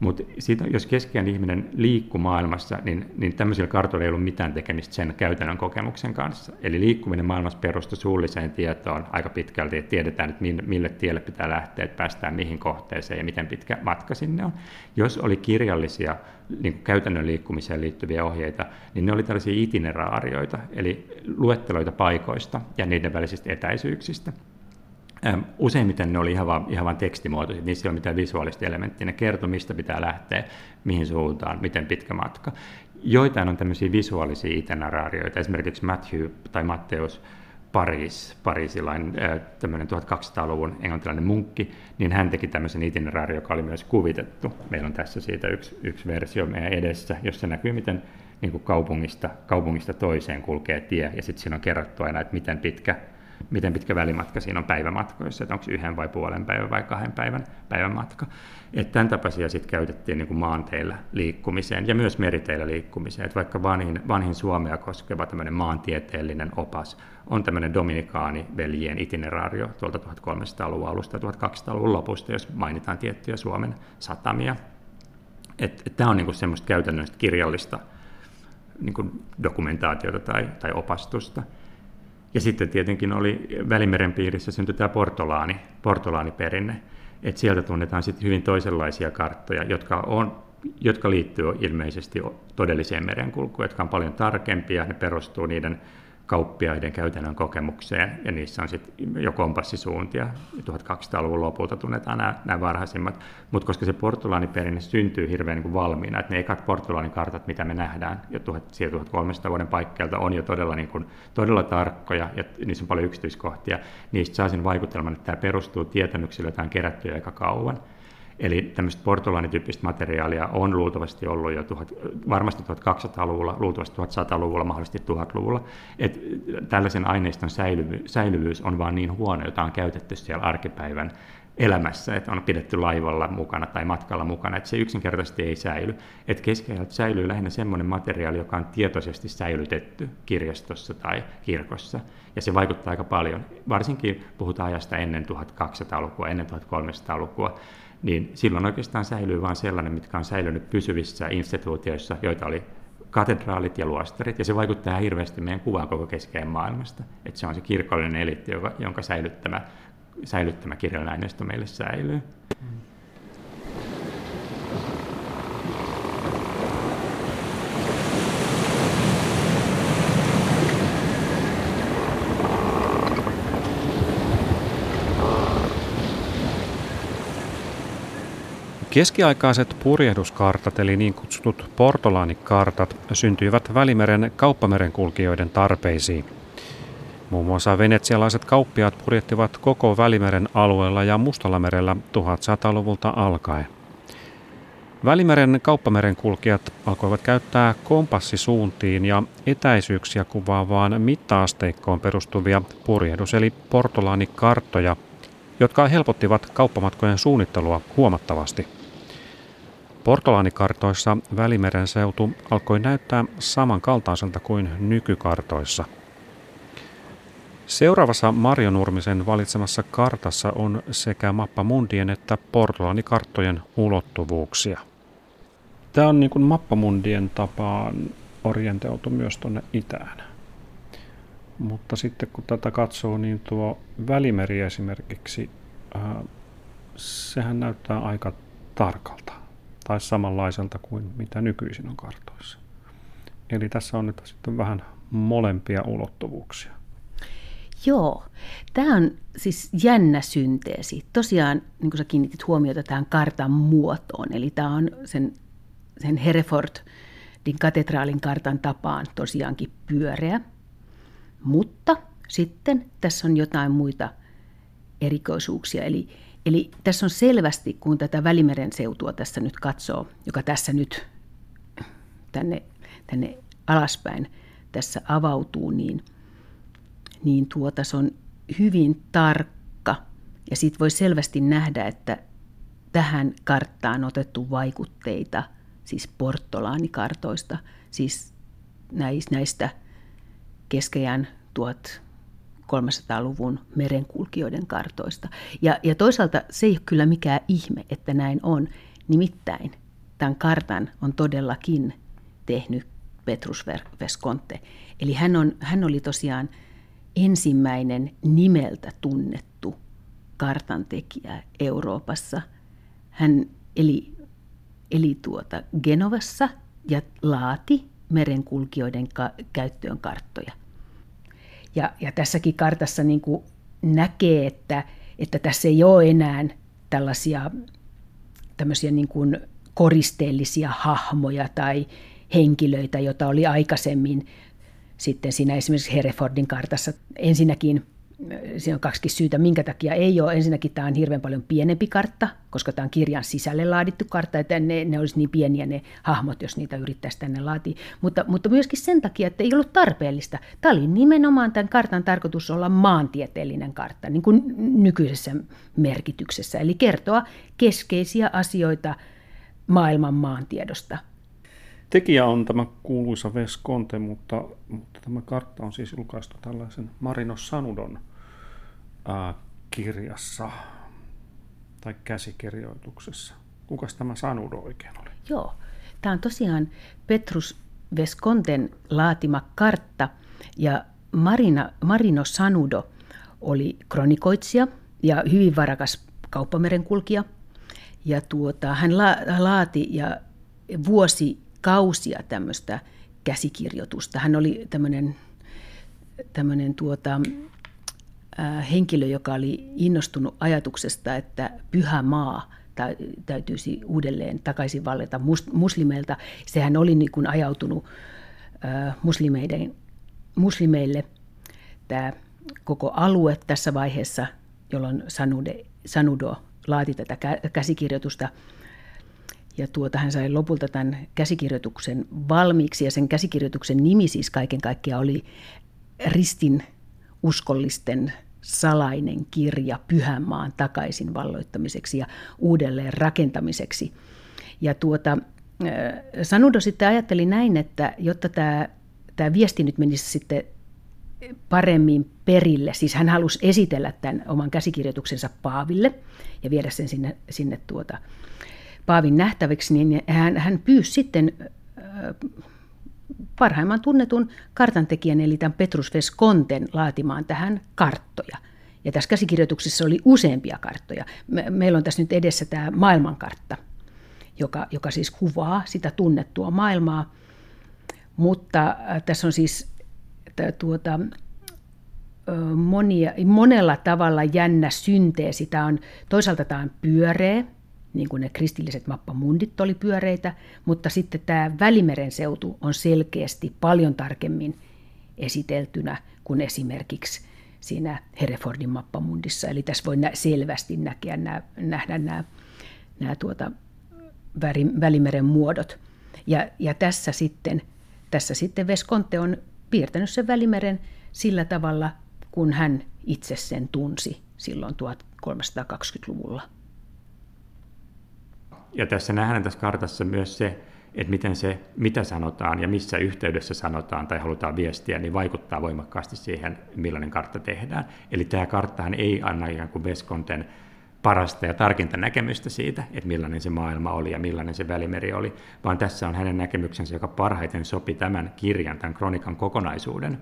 Mutta jos keskiään ihminen liikkuu maailmassa, niin, niin tämmöisillä kartoilla ei ollut mitään tekemistä sen käytännön kokemuksen kanssa. Eli liikkuminen maailmassa perustui suulliseen tietoon aika pitkälti, että tiedetään, että mille tielle pitää lähteä, että päästään mihin kohteeseen ja miten pitkä matka sinne on. Jos oli kirjallisia niin kuin käytännön liikkumiseen liittyviä ohjeita, niin ne oli tällaisia itineraarioita, eli luetteloita paikoista ja niiden välisistä etäisyyksistä. Useimmiten ne oli ihan vain, ihan vain tekstimuotoisia, niissä ei ole mitään visuaalista elementtiä. Ne kertoi, mistä pitää lähteä, mihin suuntaan, miten pitkä matka. Joitain on tämmöisiä visuaalisia itineraarioita, esimerkiksi Matthew tai Matteus Paris, parisilainen tämmöinen 1200-luvun englantilainen munkki, niin hän teki tämmöisen itineraari, joka oli myös kuvitettu. Meillä on tässä siitä yksi, yksi versio meidän edessä, jossa näkyy, miten niin kaupungista, kaupungista toiseen kulkee tie, ja sitten siinä on kerrottu aina, että miten pitkä miten pitkä välimatka siinä on päivämatkoissa, että onko yhden vai puolen päivän vai kahden päivän päivän matka. Että tämän tapaisia sitten käytettiin niin kuin maanteillä liikkumiseen ja myös meriteillä liikkumiseen. Että vaikka vanhin, vanhin Suomea koskeva tämmöinen maantieteellinen opas on tämmöinen Dominikaani-veljien itineraario tuolta 1300-luvun alusta 1200-luvun lopusta, jos mainitaan tiettyjä Suomen satamia. Tämä on niin kuin semmoista käytännöllistä kirjallista niin kuin dokumentaatiota tai, tai opastusta. Ja sitten tietenkin oli Välimeren piirissä syntyi tämä portolaani, portolaaniperinne, että sieltä tunnetaan sitten hyvin toisenlaisia karttoja, jotka, on, jotka liittyy ilmeisesti todelliseen merenkulkuun, jotka on paljon tarkempia, ne perustuu niiden kauppiaiden käytännön kokemukseen, ja niissä on sitten jo kompassisuuntia. 1200-luvun lopulta tunnetaan nämä, varhaisimmat, mutta koska se portulaaniperinne syntyy hirveän niin kuin valmiina, että ne ekat portulaanikartat, mitä me nähdään jo 1300 vuoden paikkeilta, on jo todella, niin kuin, todella tarkkoja, ja niissä on paljon yksityiskohtia. Niistä saa sen vaikutelman, että tämä perustuu tietämyksille, joita on kerätty jo aika kauan. Eli tämmöistä portolaanityyppistä materiaalia on luultavasti ollut jo tuhat, varmasti 1200-luvulla, luultavasti 1100-luvulla, mahdollisesti 1000-luvulla. Et tällaisen aineiston säilyvy, säilyvyys on vaan niin huono, jota on käytetty siellä arkipäivän elämässä, että on pidetty laivalla mukana tai matkalla mukana, että se yksinkertaisesti ei säily. Että keskiajalta säilyy lähinnä semmoinen materiaali, joka on tietoisesti säilytetty kirjastossa tai kirkossa, ja se vaikuttaa aika paljon. Varsinkin puhutaan ajasta ennen 1200-lukua, ennen 1300-lukua, niin silloin oikeastaan säilyy vain sellainen, mitkä on säilynyt pysyvissä instituutioissa, joita oli katedraalit ja luostarit, ja se vaikuttaa hirveästi meidän kuvaan koko keskeen maailmasta. Että se on se kirkollinen eliitti, jonka säilyttämä, säilyttämä kirjallinen aineisto meille säilyy. Mm. Keskiaikaiset purjehduskartat eli niin kutsutut portolaanikartat syntyivät Välimeren kauppamerenkulkijoiden tarpeisiin. Muun muassa venetsialaiset kauppiaat purjettivat koko Välimeren alueella ja Mustalla merellä 1100-luvulta alkaen. Välimeren kauppamerenkulkijat alkoivat käyttää kompassisuuntiin ja etäisyyksiä kuvaavaan mittaasteikkoon perustuvia purjehdus- eli portolaanikarttoja, jotka helpottivat kauppamatkojen suunnittelua huomattavasti. Portolaanikartoissa Välimeren seutu alkoi näyttää samankaltaiselta kuin nykykartoissa. Seuraavassa Marjo Nurmisen valitsemassa kartassa on sekä mappamundien että portolaanikarttojen ulottuvuuksia. Tämä on niin kuin mappamundien tapaan orientoitu myös tuonne itään. Mutta sitten kun tätä katsoo, niin tuo Välimeri esimerkiksi, äh, sehän näyttää aika tarkalta tai samanlaiselta kuin mitä nykyisin on kartoissa. Eli tässä on nyt sitten vähän molempia ulottuvuuksia. Joo, tämä on siis jännä synteesi. Tosiaan, niin kuin sä kiinnitit huomiota tähän kartan muotoon, eli tämä on sen, sen Herefordin katedraalin kartan tapaan tosiaankin pyöreä, mutta sitten tässä on jotain muita erikoisuuksia, eli Eli tässä on selvästi, kun tätä Välimeren seutua tässä nyt katsoo, joka tässä nyt tänne, tänne alaspäin tässä avautuu, niin, niin tuota, se on hyvin tarkka. Ja siitä voi selvästi nähdä, että tähän karttaan otettu vaikutteita, siis porttolaanikartoista, siis näistä keskeään 1000 300-luvun merenkulkijoiden kartoista. Ja, ja toisaalta se ei ole kyllä mikään ihme, että näin on. Nimittäin tämän kartan on todellakin tehnyt Petrus Vesconte. Eli hän, on, hän oli tosiaan ensimmäinen nimeltä tunnettu kartantekijä Euroopassa. Hän eli, eli tuota Genovassa ja laati merenkulkijoiden ka- käyttöön karttoja – ja, ja tässäkin kartassa niin kuin näkee, että, että tässä ei ole enää tällaisia tämmöisiä niin kuin koristeellisia hahmoja tai henkilöitä, joita oli aikaisemmin sitten siinä esimerkiksi Herefordin kartassa. Ensinnäkin siinä on kaksi syytä, minkä takia ei ole. Ensinnäkin tämä on hirveän paljon pienempi kartta, koska tämä on kirjan sisälle laadittu kartta, että ne, ne olisi niin pieniä ne hahmot, jos niitä yrittäisi tänne laatia. Mutta, mutta myöskin sen takia, että ei ollut tarpeellista. Tämä oli nimenomaan tämän kartan tarkoitus olla maantieteellinen kartta, niin kuin nykyisessä merkityksessä. Eli kertoa keskeisiä asioita maailman maantiedosta. Tekijä on tämä kuuluisa Vesconte, mutta, mutta tämä kartta on siis julkaistu tällaisen Marino Sanudon kirjassa tai käsikirjoituksessa. Kukas tämä Sanudo oikein oli? Joo, tämä on tosiaan Petrus Vesconten laatima kartta ja Marina, Marino Sanudo oli kronikoitsija ja hyvin varakas kauppamerenkulkija. Ja tuota, hän la, laati ja vuosi kausia tämmöistä käsikirjoitusta. Hän oli tämmöinen, tuota, henkilö, joka oli innostunut ajatuksesta, että pyhä maa täytyisi uudelleen takaisin vallata muslimeilta. Sehän oli niin kuin ajautunut muslimeiden, muslimeille tämä koko alue tässä vaiheessa, jolloin Sanude, Sanudo laati tätä käsikirjoitusta – ja tuota, hän sai lopulta tämän käsikirjoituksen valmiiksi ja sen käsikirjoituksen nimi siis kaiken kaikkiaan oli Ristin uskollisten salainen kirja Pyhänmaan takaisin valloittamiseksi ja uudelleen rakentamiseksi. Ja tuota, Sanudo sitten ajatteli näin, että jotta tämä, tämä viesti nyt menisi sitten paremmin perille, siis hän halusi esitellä tämän oman käsikirjoituksensa Paaville ja viedä sen sinne, sinne tuota, Paavin nähtäväksi, niin hän, hän pyysi sitten parhaimman tunnetun kartantekijän, eli tämän Petrus Veskonten laatimaan tähän karttoja. Ja tässä käsikirjoituksessa oli useampia karttoja. Me, meillä on tässä nyt edessä tämä maailmankartta, joka, joka siis kuvaa sitä tunnettua maailmaa. Mutta tässä on siis tuota, monia, monella tavalla jännä synteesi. Tämä on, toisaalta tämä on pyöreä, niin kuin ne kristilliset mappamundit oli pyöreitä, mutta sitten tämä Välimeren seutu on selkeästi paljon tarkemmin esiteltynä kuin esimerkiksi siinä Herefordin mappamundissa. Eli tässä voi selvästi näkeä nämä, nähdä nämä, nämä tuota, Välimeren muodot. Ja, ja tässä, sitten, tässä sitten Veskonte on piirtänyt sen Välimeren sillä tavalla, kun hän itse sen tunsi silloin 1320-luvulla. Ja tässä nähdään tässä kartassa myös se, että miten se, mitä sanotaan ja missä yhteydessä sanotaan tai halutaan viestiä, niin vaikuttaa voimakkaasti siihen, millainen kartta tehdään. Eli tämä karttahan ei anna ikään kuin Veskonten parasta ja tarkinta näkemystä siitä, että millainen se maailma oli ja millainen se välimeri oli, vaan tässä on hänen näkemyksensä, joka parhaiten sopi tämän kirjan, tämän kronikan kokonaisuuden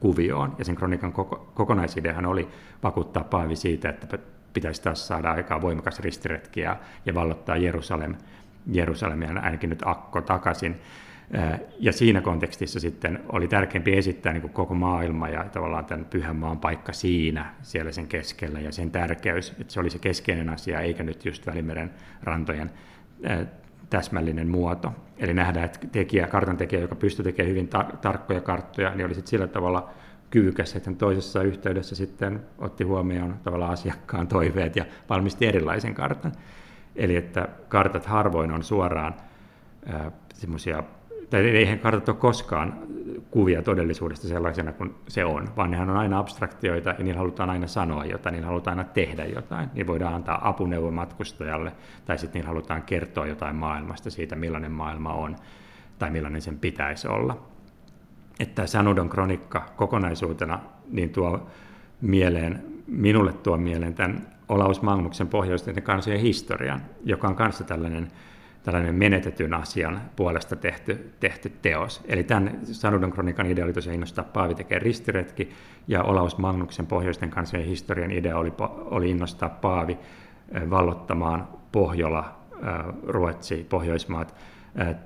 kuvioon. Ja sen kronikan koko, kokonaisideahan oli vakuuttaa Paavi siitä, että pitäisi taas saada aikaa voimakas ristiretki ja, ja vallottaa Jerusalem, Jerusalemia ainakin nyt Akko takaisin. Ja siinä kontekstissa sitten oli tärkeämpi esittää niin kuin koko maailma ja tavallaan tämän pyhän maan paikka siinä, siellä sen keskellä ja sen tärkeys, että se oli se keskeinen asia, eikä nyt just Välimeren rantojen täsmällinen muoto. Eli nähdään, että tekijä, kartan tekijä, joka pystyy tekemään hyvin tar- tarkkoja karttoja, niin oli sitten sillä tavalla kyvykäs, että hän toisessa yhteydessä sitten otti huomioon tavallaan asiakkaan toiveet ja valmisti erilaisen kartan. Eli että kartat harvoin on suoraan semmoisia, tai eihän kartat ole koskaan kuvia todellisuudesta sellaisena kuin se on, vaan nehän on aina abstraktioita ja niillä halutaan aina sanoa jotain, niillä halutaan aina tehdä jotain. Niin voidaan antaa apuneuvo matkustajalle tai sitten niillä halutaan kertoa jotain maailmasta siitä, millainen maailma on tai millainen sen pitäisi olla että Sanudon kronikka kokonaisuutena niin tuo mieleen, minulle tuo mieleen tämän Olaus Magnuksen pohjoisten kansojen historian, joka on kanssa tällainen, tällainen menetetyn asian puolesta tehty, tehty teos. Eli tämän Sanudon kronikan idea oli tosiaan innostaa Paavi tekee ristiretki, ja Olaus Magnuksen pohjoisten kansojen historian idea oli, oli innostaa Paavi vallottamaan Pohjola, Ruotsi, Pohjoismaat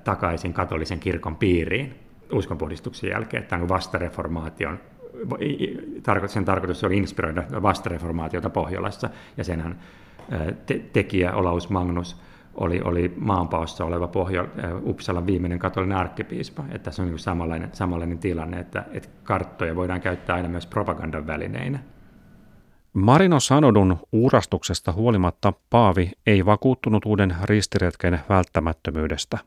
takaisin katolisen kirkon piiriin uskonpuhdistuksen jälkeen, että vastareformaation sen tarkoitus oli inspiroida vastareformaatiota Pohjolassa, ja senhän te- tekijä Olaus Magnus oli, oli maanpaossa oleva Pohjo, Uppsalan viimeinen katolinen arkkipiispa. Että tässä on niin samanlainen, samanlainen tilanne, että, että karttoja voidaan käyttää aina myös propagandan välineinä. Marino Sanodun uurastuksesta huolimatta Paavi ei vakuuttunut uuden ristiretken välttämättömyydestä.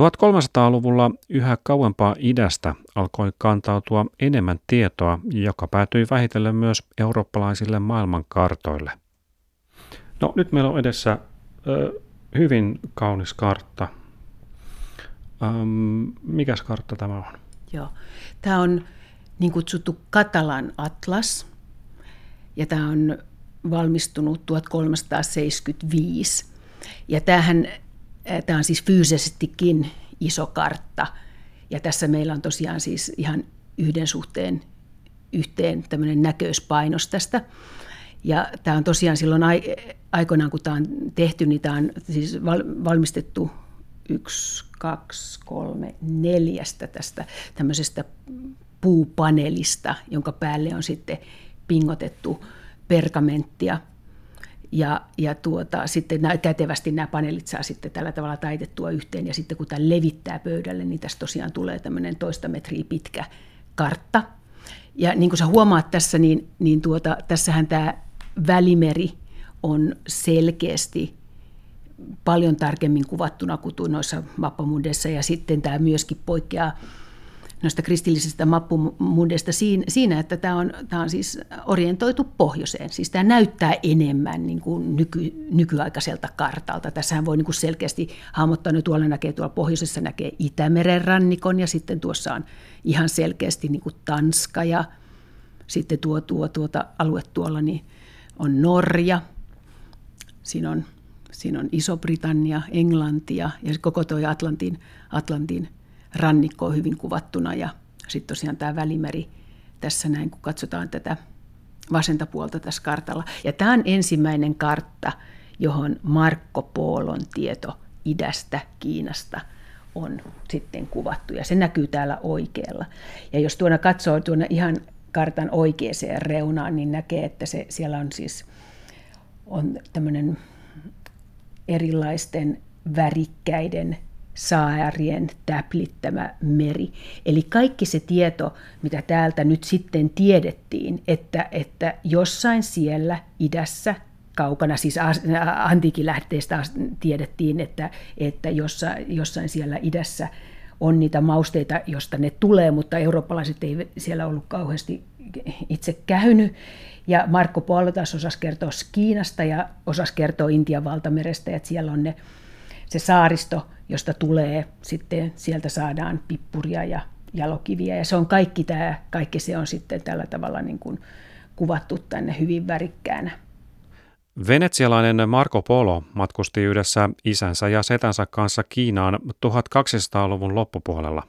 1300-luvulla yhä kauempaa idästä alkoi kantautua enemmän tietoa, joka päätyi vähitellen myös eurooppalaisille maailmankartoille. No nyt meillä on edessä ö, hyvin kaunis kartta. Öm, mikäs kartta tämä on? Joo. Tämä on niin kutsuttu Katalan atlas, ja tämä on valmistunut 1375. Ja tämähän, tämä on siis fyysisestikin iso kartta, ja tässä meillä on tosiaan siis ihan yhden suhteen yhteen tämmöinen näköispainos tästä. Ja tämä on tosiaan silloin aikoinaan, kun tämä on tehty, niin tämä on siis valmistettu yksi, kaksi, kolme, neljästä tästä tämmöisestä puupaneelista, jonka päälle on sitten pingotettu pergamenttia. Ja, ja tuota, sitten nämä, kätevästi nämä paneelit saa sitten tällä tavalla taitettua yhteen. Ja sitten kun tämä levittää pöydälle, niin tästä tosiaan tulee tämmöinen toista metriä pitkä kartta. Ja niin kuin sä huomaat tässä, niin, niin tuota, tässähän tämä välimeri on selkeästi paljon tarkemmin kuvattuna kuin noissa mappamundeissa. Ja sitten tämä myöskin poikkeaa noista kristillisistä mappumudeista siinä, että tämä on, tämä on siis orientoitu pohjoiseen. Siis tämä näyttää enemmän niin kuin nyky, nykyaikaiselta kartalta. Tässähän voi niin kuin selkeästi hahmottaa, että tuolla näkee, tuolla pohjoisessa näkee Itämeren rannikon ja sitten tuossa on ihan selkeästi niin kuin Tanska ja sitten tuo, tuo tuota alue tuolla niin on Norja. Siinä on, siinä on Iso-Britannia, Englantia ja koko tuo Atlantin, Atlantin rannikko on hyvin kuvattuna ja sitten tosiaan tämä välimeri tässä näin, kun katsotaan tätä vasenta puolta tässä kartalla. Ja tämä on ensimmäinen kartta, johon Marko Poolon tieto idästä, Kiinasta on sitten kuvattu. Ja se näkyy täällä oikealla. Ja jos tuona katsoo tuonne ihan kartan oikeaan reunaan, niin näkee, että se, siellä on siis on tämmöinen erilaisten värikkäiden saarien täplittämä meri. Eli kaikki se tieto, mitä täältä nyt sitten tiedettiin, että, että jossain siellä idässä, kaukana, siis antiikin lähteistä tiedettiin, että, että jossain, jossain siellä idässä on niitä mausteita, josta ne tulee, mutta eurooppalaiset ei siellä ollut kauheasti itse käynyt. Ja Marko Polo taas osasi kertoa Kiinasta ja osasi kertoa Intian valtamerestä, että siellä on ne, se saaristo, josta tulee sitten, sieltä saadaan pippuria ja jalokiviä. Ja se on kaikki tämä, kaikki se on sitten tällä tavalla niin kuin kuvattu tänne hyvin värikkäänä. Venetsialainen Marco Polo matkusti yhdessä isänsä ja setänsä kanssa Kiinaan 1200-luvun loppupuolella.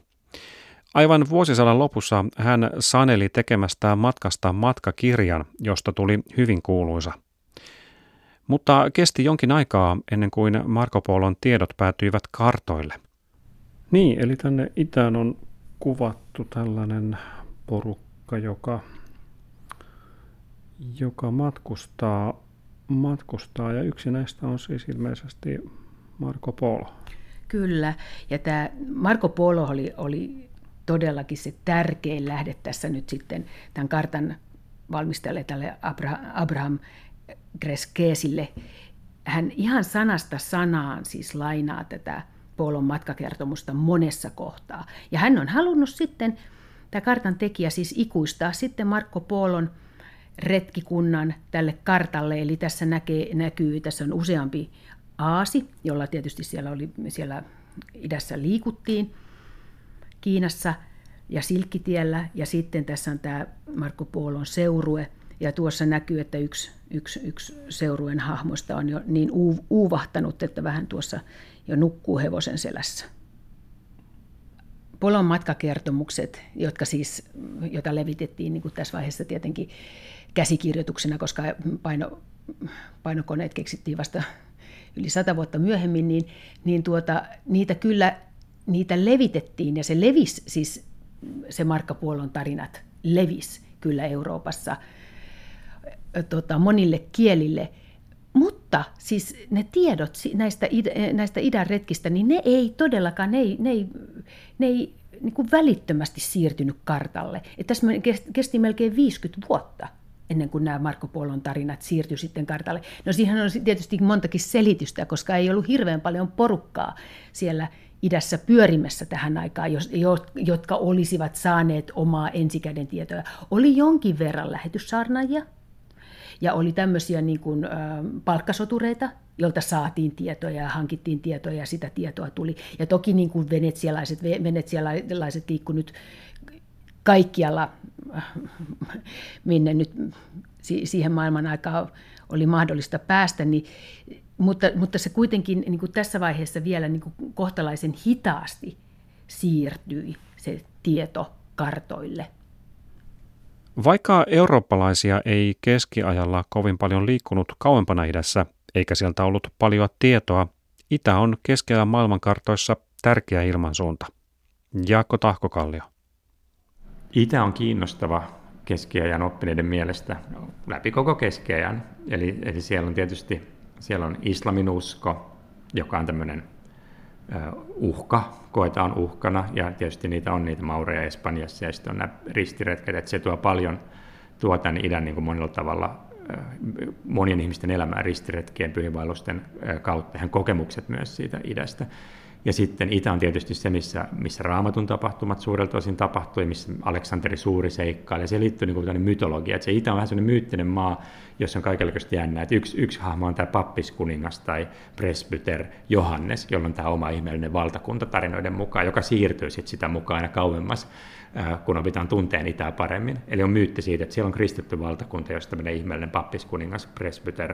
Aivan vuosisadan lopussa hän saneli tekemästään matkasta matkakirjan, josta tuli hyvin kuuluisa. Mutta kesti jonkin aikaa ennen kuin Marco Polon tiedot päätyivät kartoille. Niin, eli tänne itään on kuvattu tällainen porukka, joka, joka matkustaa, matkustaa ja yksi näistä on siis ilmeisesti Marco Polo. Kyllä, ja tämä Marco Polo oli, oli todellakin se tärkein lähde tässä nyt sitten tämän kartan valmistajalle tälle Abraham Greskeesille. Hän ihan sanasta sanaan siis lainaa tätä Polon matkakertomusta monessa kohtaa. Ja hän on halunnut sitten, tämä kartan tekijä siis ikuistaa sitten Markko Polon retkikunnan tälle kartalle. Eli tässä näkee, näkyy, tässä on useampi aasi, jolla tietysti siellä, oli, siellä idässä liikuttiin Kiinassa ja Silkkitiellä. Ja sitten tässä on tämä Markko Polon seurue – ja tuossa näkyy, että yksi, yksi, yksi seurueen hahmosta on jo niin uuvahtanut, että vähän tuossa jo nukkuu hevosen selässä. Polon matkakertomukset, jotka siis, jota levitettiin niin kuin tässä vaiheessa tietenkin käsikirjoituksena, koska paino, painokoneet keksittiin vasta yli sata vuotta myöhemmin, niin, niin tuota, niitä kyllä niitä levitettiin ja se levisi, siis se Markka Puolon tarinat levis kyllä Euroopassa – tota, monille kielille. Mutta siis ne tiedot näistä, näistä idän retkistä, niin ne ei todellakaan, ne ei, ne ei, ne ei niin kuin välittömästi siirtynyt kartalle. Et tässä kesti melkein 50 vuotta ennen kuin nämä Marko Polon tarinat siirtyi sitten kartalle. No siihen on tietysti montakin selitystä, koska ei ollut hirveän paljon porukkaa siellä idässä pyörimässä tähän aikaan, jotka olisivat saaneet omaa ensikäden tietoa. Oli jonkin verran lähetyssaarnaajia, ja oli tämmöisiä niin kuin, ä, palkkasotureita, jolta saatiin tietoja ja hankittiin tietoja ja sitä tietoa tuli. Ja toki niin kuin venetsialaiset, venetsialaiset liikkuivat nyt kaikkialla, (laughs) minne nyt siihen maailman aikaan oli mahdollista päästä, niin, mutta, mutta se kuitenkin niin kuin tässä vaiheessa vielä niin kuin kohtalaisen hitaasti siirtyi se tieto kartoille. Vaikka eurooppalaisia ei keskiajalla kovin paljon liikkunut kauempana idässä, eikä sieltä ollut paljon tietoa, itä on keskellä maailmankartoissa tärkeä ilmansuunta. Jaakko Tahkokallio. Itä on kiinnostava keskiajan oppineiden mielestä läpi koko keskiajan. Eli, eli siellä on tietysti siellä on islamin usko, joka on tämmöinen uhka, koetaan uhkana, ja tietysti niitä on niitä maureja Espanjassa, ja sitten on nämä ristiretket, että se tuo paljon, tuo tämän idän niin kuin monella tavalla monien ihmisten elämää ristiretkien, pyhiinvaellusten kautta, ihan kokemukset myös siitä idästä. Ja sitten Itä on tietysti se, missä, missä raamatun tapahtumat suurelta osin tapahtui, missä Aleksanteri Suuri seikkaili. Ja se liittyy niin kuin mytologia. Että se Itä on vähän sellainen myyttinen maa, jossa on kaikenlaista jännää. Että yksi, yksi hahmo on tämä pappiskuningas tai presbyter Johannes, jolla on tämä oma ihmeellinen valtakunta tarinoiden mukaan, joka siirtyy sitten sitä mukaan aina kauemmas, kun opitaan tunteen Itää paremmin. Eli on myytti siitä, että siellä on kristitty valtakunta, josta tämmöinen ihmeellinen pappiskuningas, presbyter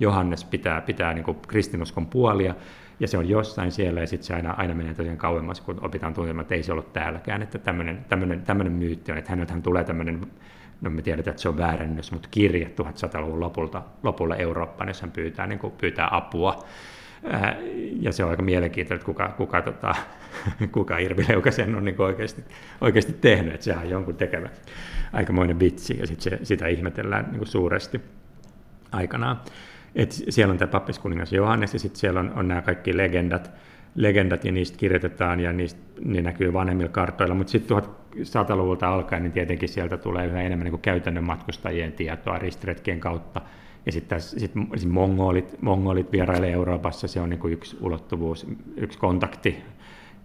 Johannes pitää, pitää niin kuin kristinuskon puolia, ja se on jossain siellä, ja sitten se aina, aina menee tosiaan kauemmas, kun opitaan tuntemaan, että ei se ollut täälläkään, että tämmöinen, myytti on, että häneltähän tulee tämmöinen, no me tiedetään, että se on väärännös, mutta kirje 1100-luvun lopulta, lopulla Eurooppaan, jos hän pyytää, niin kuin pyytää apua, ja se on aika mielenkiintoista, että kuka, kuka, tota, (laughs) kuka Irvi Leukasen on niin oikeasti, oikeasti tehnyt, että sehän on jonkun tekevä aikamoinen vitsi, ja sit se, sitä ihmetellään niin suuresti aikanaan. Et siellä on tämä pappiskuningas Johannes ja sitten siellä on, on nämä kaikki legendat, legendat ja niistä kirjoitetaan ja niistä, ne näkyy vanhemmilla kartoilla, mutta sitten 1100-luvulta alkaen niin tietenkin sieltä tulee yhä enemmän niin kuin käytännön matkustajien tietoa ristiretkien kautta. Ja sitten sit, sit mongolit, mongolit vierailee Euroopassa, se on niin kuin yksi ulottuvuus, yksi kontakti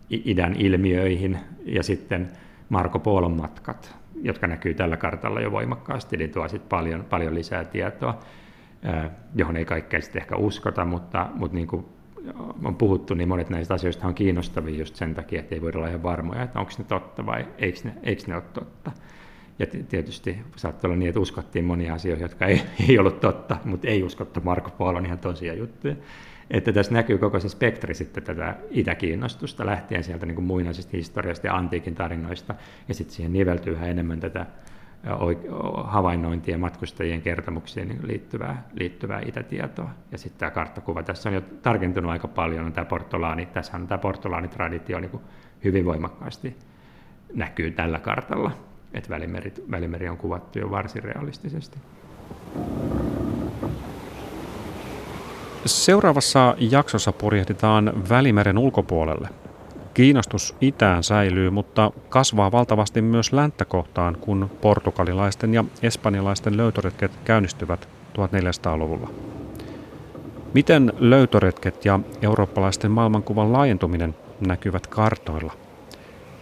idän ilmiöihin. Ja sitten Marko Polon matkat, jotka näkyy tällä kartalla jo voimakkaasti, niin tuo sitten paljon, paljon lisää tietoa johon ei kaikkea sitten ehkä uskota, mutta, mutta niin kuin on puhuttu, niin monet näistä asioista on kiinnostavia just sen takia, että ei voida olla ihan varmoja, että onko ne totta vai eikö ne, eikö ne ole totta. Ja tietysti saattoi olla niin, että uskottiin monia asioita, jotka ei, (laughs) ei ollut totta, mutta ei uskottu Marko Polon ihan tosia juttuja. Että tässä näkyy koko se spektri sitten tätä itäkiinnostusta lähtien sieltä niin kuin muinaisesta historiasta ja antiikin tarinoista, ja sitten siihen niveltyy yhä enemmän tätä havainnointia matkustajien kertomuksiin liittyvää, liittyvää itätietoa. Ja sitten tämä karttakuva tässä on jo tarkentunut aika paljon, on tämä portolaani, tässä on tämä portolaanitraditio niin hyvin voimakkaasti näkyy tällä kartalla, että välimeri, välimeri on kuvattu jo varsin realistisesti. Seuraavassa jaksossa purjehditaan Välimeren ulkopuolelle – Kiinnostus itään säilyy, mutta kasvaa valtavasti myös länttä kohtaan, kun portugalilaisten ja espanjalaisten löytöretket käynnistyvät 1400-luvulla. Miten löytöretket ja eurooppalaisten maailmankuvan laajentuminen näkyvät kartoilla?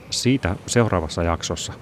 Siitä seuraavassa jaksossa.